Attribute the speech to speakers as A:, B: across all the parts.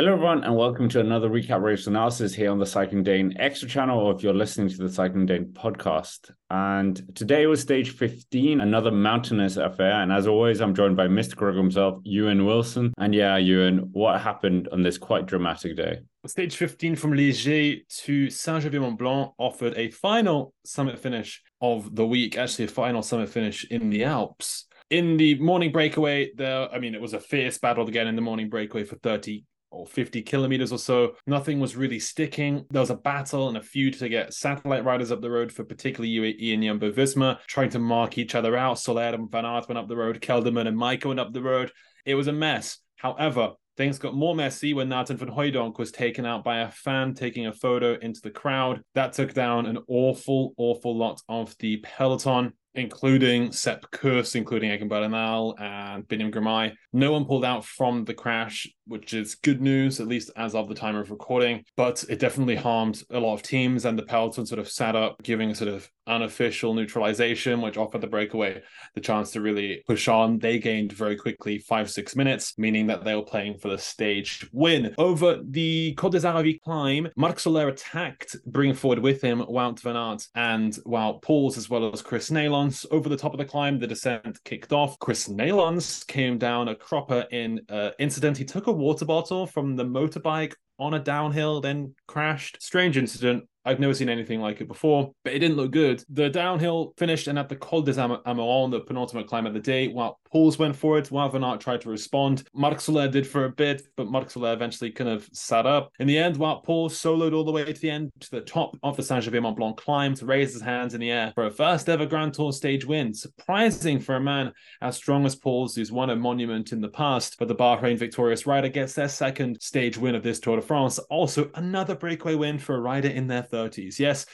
A: Hello, everyone, and welcome to another recap race analysis here on the Cycling Dane Extra channel, or if you're listening to the Cycling Dane podcast. And today was stage 15, another mountainous affair. And as always, I'm joined by Mr. Greg himself, Ewan Wilson. And yeah, Ewan, what happened on this quite dramatic day?
B: Stage 15 from Les Gets to Saint Gervais Mont Blanc offered a final summit finish of the week, actually, a final summit finish in the Alps. In the morning breakaway, there, I mean, it was a fierce battle again in the morning breakaway for 30 or 50 kilometers or so. Nothing was really sticking. There was a battle and a feud to get satellite riders up the road for particularly UAE and Jumbo Visma, trying to mark each other out. Soler and Van Aert went up the road, Kelderman and Majka went up the road. It was a mess. However, things got more messy when Nathan van Hooydonk was taken out by a fan taking a photo into the crowd. That took down an awful, awful lot of the peloton including Sepp Kuss, including Egan Bernal and Biniam Girmay. No one pulled out from the crash, which is good news, at least as of the time of recording, but it definitely harmed a lot of teams and the peloton sort of sat up, giving sort of unofficial neutralization, which offered the breakaway the chance to really push on. They gained very quickly five, six minutes, meaning that they were playing for the stage win. Over the Côte des Aravis climb, Marc Soler attacked, bringing forward with him Wout van Aert and Wout Poels, as well as Chris Neilands. Over the top of the climb, the descent kicked off. Chris Neilands came down a cropper in uh, incident. He took a water bottle from the motorbike on a downhill, then crashed. Strange incident. I've never seen anything like it before, but it didn't look good. The downhill finished, and at the Col des Amerands, the penultimate climb of the day, while Poels went for it, while Van Aert tried to respond. Marc Soler did for a bit, but Marc Soler eventually kind of sat up. In the end, Wout Poels soloed all the way to the end, to the top of the Saint Gervais Mont Blanc climb to raise his hands in the air for a first ever Grand Tour stage win. Surprising for a man as strong as Poels, who's won a monument in the past, but the Bahrain victorious rider gets their second stage win of this Tour de France. Also, another breakaway win for a rider in their 30s. Yes,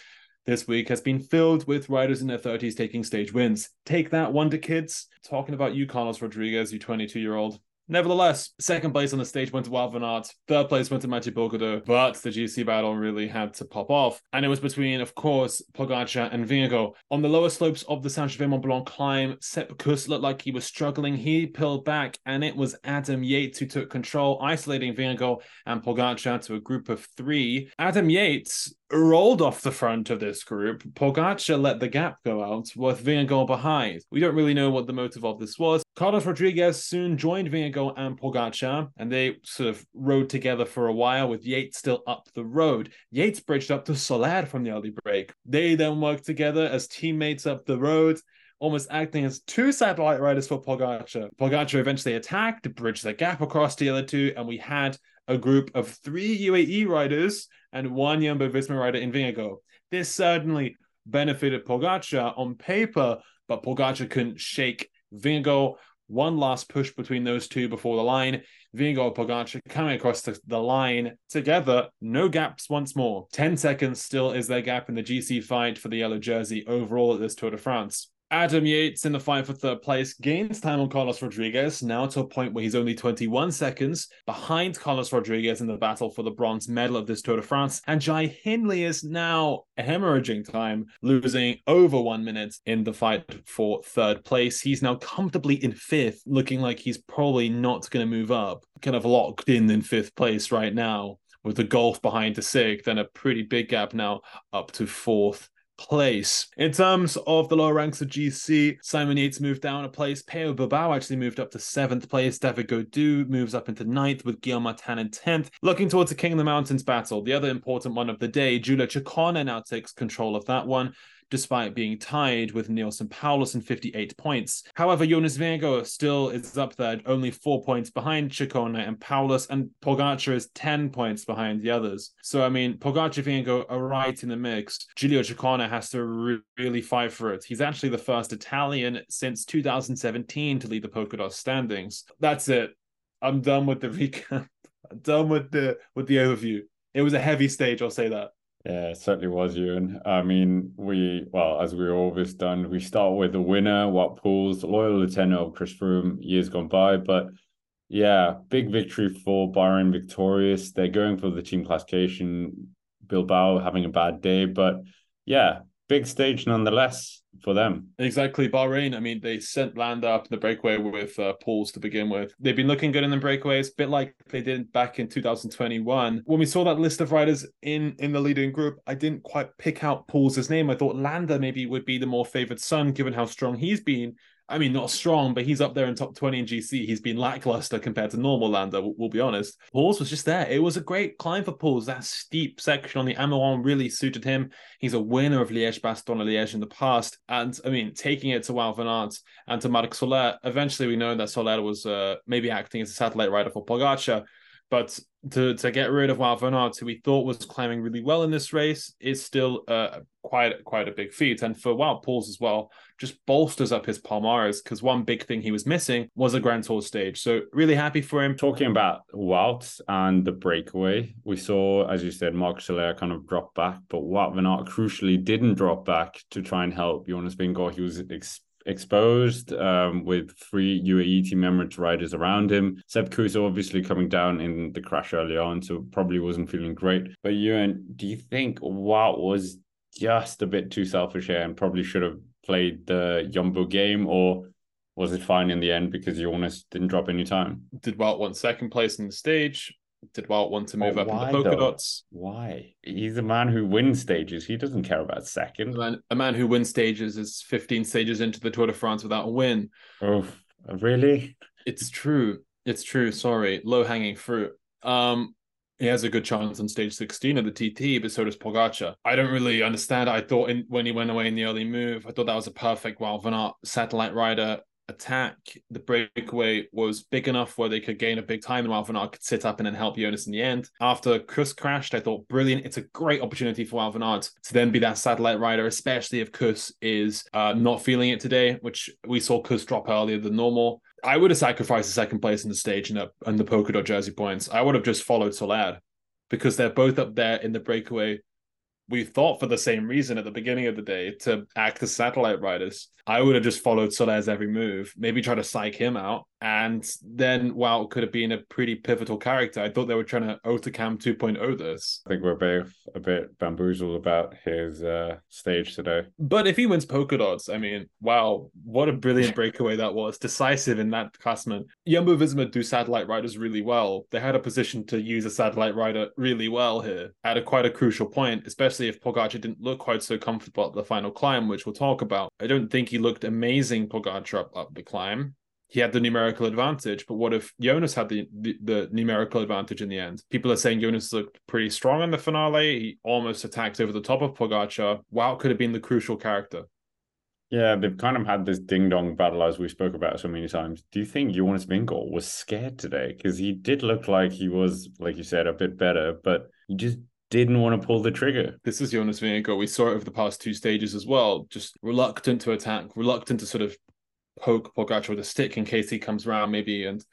B: this week has been filled with riders in their 30s taking stage wins. Take that, Wonder Kids. Talking about you, Carlos Rodriguez, you 22 year old. Nevertheless, second place on the stage went to Aert. Third place went to Mathieu Burgaudeau. But the GC battle really had to pop off. And it was between, of course, Pogacar and Vingegaard. On the lower slopes of the Saint-Gervais Mont Blanc climb, Sepp Kuss looked like he was struggling. He pulled back, and it was Adam Yates who took control, isolating Vingegaard and Pogacar to a group of three. Adam Yates rolled off the front of this group. Pogacar let the gap go out with Vingegaard behind. We don't really know what the motive of this was. Carlos Rodriguez soon joined Vingegaard and Pogacar, and they sort of rode together for a while with Yates still up the road. Yates bridged up to Soler from the early break. They then worked together as teammates up the road almost acting as two satellite riders for Pogacar. Pogacar eventually attacked, bridged the gap across the other two, and we had a group of three UAE riders and one Jumbo Visma rider in Vingegaard. This certainly benefited Pogacar on paper, but Pogacar couldn't shake Vingegaard. One last push between those two before the line. Vingegaard Pogacar coming across the, the line together, no gaps once more. 10 seconds still is their gap in the GC fight for the yellow jersey overall at this Tour de France. Adam Yates in the fight for third place gains time on Carlos Rodriguez, now to a point where he's only 21 seconds behind Carlos Rodriguez in the battle for the bronze medal of this Tour de France. And Jai Hindley is now hemorrhaging time, losing over one minute in the fight for third place. He's now comfortably in fifth, looking like he's probably not going to move up, kind of locked in in fifth place right now. With the Gulf behind the sixth and a pretty big gap now up to fourth place. In terms of the lower ranks of GC, Simon Yates moved down a place. Pello Bilbao actually moved up to seventh place. David Gaudu moves up into ninth with Guillaume Martin in tenth. Looking towards the King of the Mountains battle, the other important one of the day, Giulio Ciccone now takes control of that one despite being tied with Neilson Powless in 58 points. However, Jonas Vingegaard still is up there, only four points behind Ciccone and Powless, and Pogacar is 10 points behind the others. So, I mean, Pogacar Vingegaard are right in the mix. Giulio Ciccone has to re- really fight for it. He's actually the first Italian since 2017 to lead the Polka Dot standings. That's it. I'm done with the recap. I'm done with the with the overview. It was a heavy stage, I'll say that.
A: Yeah, it certainly was, Ewan. I mean, we, well, as we always done, we start with the winner, Wout Poels, loyal lieutenant of Chris Froome years gone by. But yeah, big victory for Bahrain Victorious. They're going for the team classification. Bilbao having a bad day, but yeah, big stage nonetheless. For them.
B: Exactly. Bahrain, I mean, they sent Landa up in the breakaway with uh, Poels to begin with. They've been looking good in the breakaways, a bit like they did back in 2021. When we saw that list of riders in, in the leading group, I didn't quite pick out Poels' name. I thought Landa maybe would be the more favored son, given how strong he's been. I mean, not strong, but he's up there in top 20 in GC. He's been lackluster compared to normal Landa, we'll, we'll be honest. Poels was just there. It was a great climb for Poels. That steep section on the Amiron really suited him. He's a winner of Liège Bastogne Liège in the past. And I mean, taking it to Wout van Aert and to Marc Soler, eventually we know that Soler was uh, maybe acting as a satellite rider for Pogacar. But to to get rid of Wout van Aert, who we thought was climbing really well in this race, is still uh, quite quite a big feat. And for Wout Poels as well, just bolsters up his Palmares because one big thing he was missing was a Grand Tour stage. So really happy for him.
A: Talking about Wout and the breakaway, we saw, as you said, Marc Soler kind of drop back, but Wout van Aert crucially didn't drop back to try and help Jonas Vingegaard. He was ex- exposed um, with three UAE team Emirates riders around him. Sepp Kuss obviously coming down in the crash early on, so probably wasn't feeling great. But Ewan, do you think Wout was just a bit too selfish here and probably should have played the Jumbo game, or was it fine in the end because Jonas didn't drop any time?
B: Did Wout want second place in the stage? Did Wout want to move up in the polka though? dots?
A: Why? He's a man who wins stages. He doesn't care about second.
B: A man, a man who wins stages is 15 stages into the Tour de France without a win.
A: Oh, really?
B: It's true. It's true. Sorry. Low hanging fruit. Um, he has a good chance on stage 16 of the TT, but so does Pogacar. I don't really understand. I thought in, when he went away in the early move, I thought that was a perfect Wout van Aert satellite rider attack, the breakaway was big enough where they could gain a big time and Aert could sit up and then help Jonas in the end. After Kuss crashed, I thought brilliant. It's a great opportunity for Aert to then be that satellite rider, especially if Kuss is uh, not feeling it today, which we saw Kuss drop earlier than normal. I would have sacrificed the second place in the stage and the, and the polka dot jersey points. I would have just followed Soler because they're both up there in the breakaway we thought for the same reason at the beginning of the day to act as satellite riders. I would have just followed Soler's every move, maybe try to psych him out. And then, Wout, could have been a pretty pivotal character. I thought they were trying to Hautacam 2.0 this.
A: I think we're both a bit bamboozled about his uh, stage today.
B: But if he wins polka dots, I mean, wow, what a brilliant breakaway that was. Decisive in that classment. Jumbo Visma do satellite riders really well. They had a position to use a satellite rider really well here at a quite a crucial point, especially if Pogacar didn't look quite so comfortable at the final climb, which we'll talk about. I don't think he he looked amazing Pogacar up, the climb. He had the numerical advantage, but what if Jonas had the, the, the numerical advantage in the end? People are saying Jonas looked pretty strong in the finale. He almost attacked over the top of Pogacar. Wout, could have been the crucial character.
A: Yeah, they've kind of had this ding dong battle as we spoke about so many times. Do you think Jonas Vingegaard was scared today? Because he did look like he was, like you said, a bit better, but he just didn't want to pull the trigger.
B: This is Jonas Vingegaard. We saw it over the past two stages as well. Just reluctant to attack, reluctant to sort of poke Pogacar with a stick in case he comes around maybe and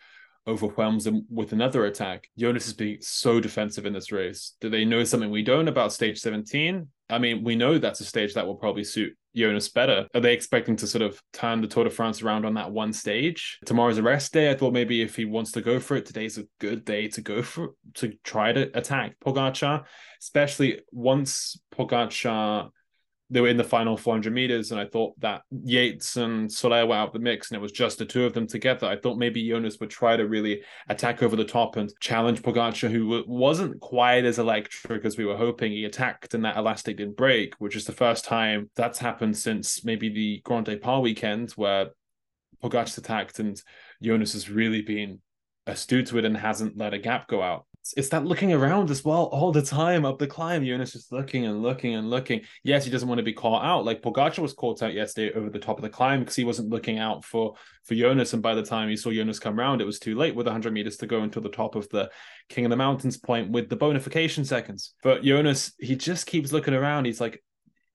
B: overwhelms him with another attack. Jonas is being so defensive in this race. Do they know something we don't about stage 17? I mean, we know that's a stage that will probably suit Jonas better. Are they expecting to sort of turn the Tour de France around on that one stage? Tomorrow's a rest day. I thought maybe if he wants to go for it, today's a good day to go for to try to attack Pogacar, especially once Pogacar they were in the final 400 meters, and I thought that Yates and Soler were out of the mix, and it was just the two of them together. I thought maybe Jonas would try to really attack over the top and challenge Pogacar, who wasn't quite as electric as we were hoping. He attacked, and that elastic didn't break, which is the first time that's happened since maybe the Grand Depart weekend, where Pogacar's attacked, and Jonas has really been astute to it and hasn't let a gap go out it's that looking around as well all the time up the climb. Jonas just looking and looking and looking. Yes, he doesn't want to be caught out. Like Pogacar was caught out yesterday over the top of the climb because he wasn't looking out for for Jonas. And by the time he saw Jonas come around, it was too late with 100 meters to go until the top of the King of the Mountains point with the bonification seconds. But Jonas, he just keeps looking around. He's like,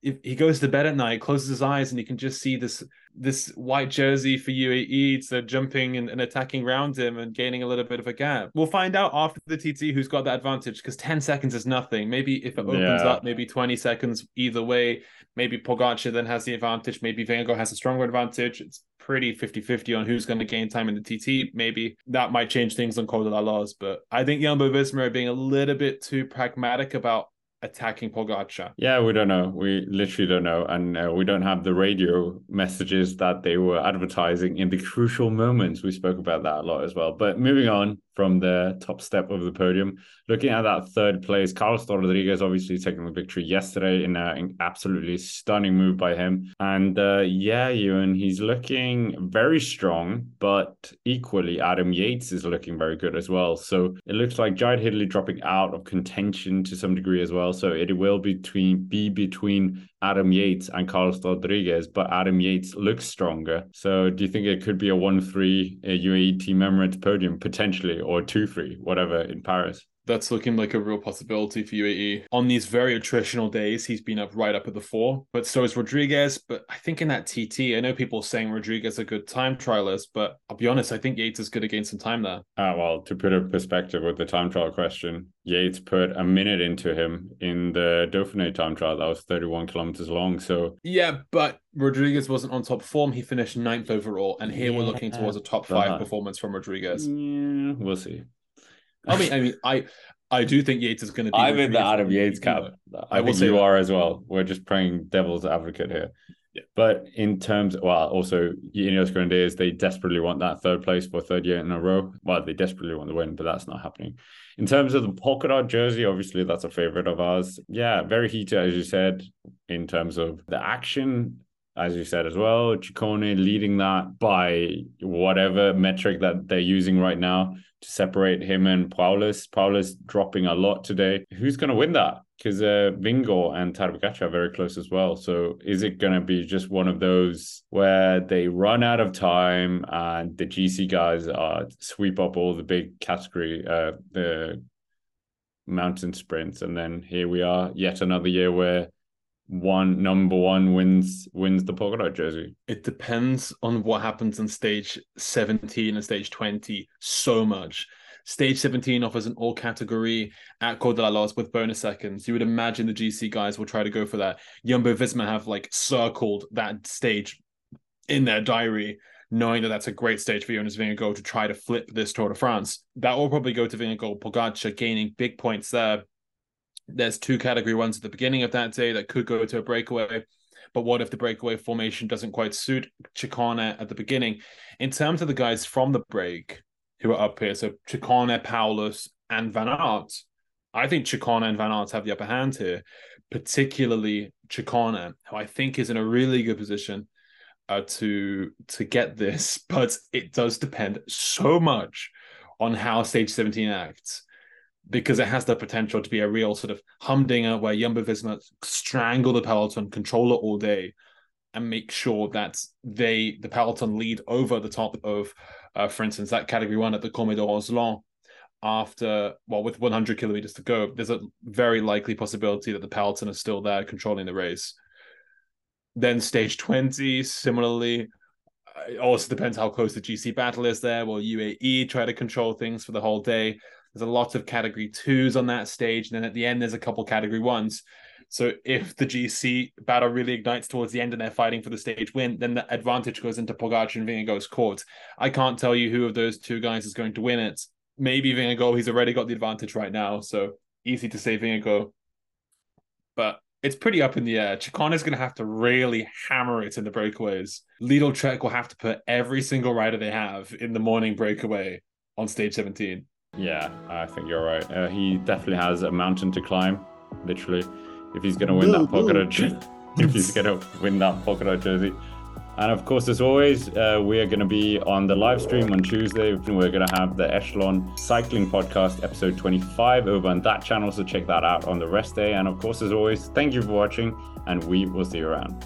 B: if he goes to bed at night, closes his eyes, and he can just see this this white jersey for UAE to jumping and, and, attacking around him and gaining a little bit of a gap. We'll find out after the TT who's got that advantage because 10 seconds is nothing. Maybe if it opens yeah. up, maybe 20 seconds either way. Maybe Pogacar then has the advantage. Maybe Vingegaard has a stronger advantage. It's pretty 50-50 on who's going to gain time in the TT. Maybe that might change things on Col de la. But I think Jumbo Visma are being a little bit too pragmatic about attacking Pogacar?
A: Yeah, we don't know. We literally don't know. And uh, we don't have the radio messages that they were advertising in the crucial moments. We spoke about that a lot as well. But moving on from the top step of the podium, looking at that third place, Carlos Rodriguez obviously taking the victory yesterday in an absolutely stunning move by him. And uh, yeah, Ewan, he's looking very strong, but equally, Adam Yates is looking very good as well. So it looks like Jai Hindley dropping out of contention to some degree as well. So it will between be between Adam Yates and Carlos Rodriguez, but Adam Yates looks stronger. So do you think it could be a 1 3 UAE Team Emirates podium potentially, or 2 3, whatever, in Paris?
B: That's looking like a real possibility for UAE. On these very attritional days, he's been up right up at the four, but so is Rodriguez. But I think in that TT, I know people saying Rodriguez a good time trialist, but I'll be honest, I think Yates is going to gain some time there.
A: Ah, well, to put a perspective with the time trial question, Yates put a minute into him in the Dauphiné time trial. That was 31 kilometers long. So
B: yeah, but Rodriguez wasn't on top form. He finished ninth overall, and here yeah, we're looking towards a top five performance from Rodriguez.
A: Yeah, we'll see.
B: I mean, I mean, I I do think Yates is going to be.
A: I'm in the Adam Yates camp. I, I think you that. are as well. We're just playing devil's advocate here. Yeah. But in terms, well, also Ineos Grenadiers, they desperately want that third place for third year in a row. Well, they desperately want the win, but that's not happening. In terms of the polka dot jersey, obviously that's a favorite of ours. Yeah, very heated, as you said, in terms of the action as you said as well, Ciccone leading that by whatever metric that they're using right now to separate him and Powless. Powless dropping a lot today. Who's going to win that? Because uh, Vingegaard and Tadej are very close as well. So is it going to be just one of those where they run out of time and the GC guys uh, sweep up all the big category, uh, the mountain sprints, and then here we are, yet another year where one number one wins wins the polka dot jersey.
B: It depends on what happens in stage 17 and stage 20 so much. Stage 17 offers an all category at Col de la Loze with bonus seconds. You would imagine the GC guys will try to go for that. Jumbo Visma have like circled that stage in their diary, knowing that that's a great stage for Jonas Vingegaard to try to flip this Tour de France. That will probably go to Vingegaard Pogacar, gaining big points there there's two category ones at the beginning of that day that could go to a breakaway. But what if the breakaway formation doesn't quite suit Ciccone at the beginning? In terms of the guys from the break who are up here, so Ciccone, Powless, and Van Aert, I think Ciccone and Van Aert have the upper hand here, particularly Ciccone, who I think is in a really good position uh, to to get this, but it does depend so much on how stage 17 acts because it has the potential to be a real sort of humdinger where Jumbo Visma strangle the peloton, control it all day, and make sure that they the peloton lead over the top of, uh, for instance, that category one at the Col d'Oroslan after well with 100 kilometers to go. There's a very likely possibility that the peloton is still there controlling the race. Then stage 20, similarly, it also depends how close the GC battle is there. Will UAE try to control things for the whole day? There's a lot of category twos on that stage. And then at the end, there's a couple category ones. So if the GC battle really ignites towards the end and they're fighting for the stage win, then the advantage goes into Pogacar and Vingegaard's court. I can't tell you who of those two guys is going to win it. Maybe Vingegaard, he's already got the advantage right now. So easy to say Vingegaard. But it's pretty up in the air. Ciccone is going to have to really hammer it in the breakaways. Lidl Trek will have to put every single rider they have in the morning breakaway on stage 17.
A: Yeah, I think you're right. Uh, he definitely has a mountain to climb, literally. If he's going to win that polka dot, if he's going to win that polka jersey. And of course, as always, uh, we are going to be on the live stream on Tuesday. We're going to have the Echelon Cycling Podcast episode 25 over on that channel. So check that out on the rest day. And of course, as always, thank you for watching, and we will see you around.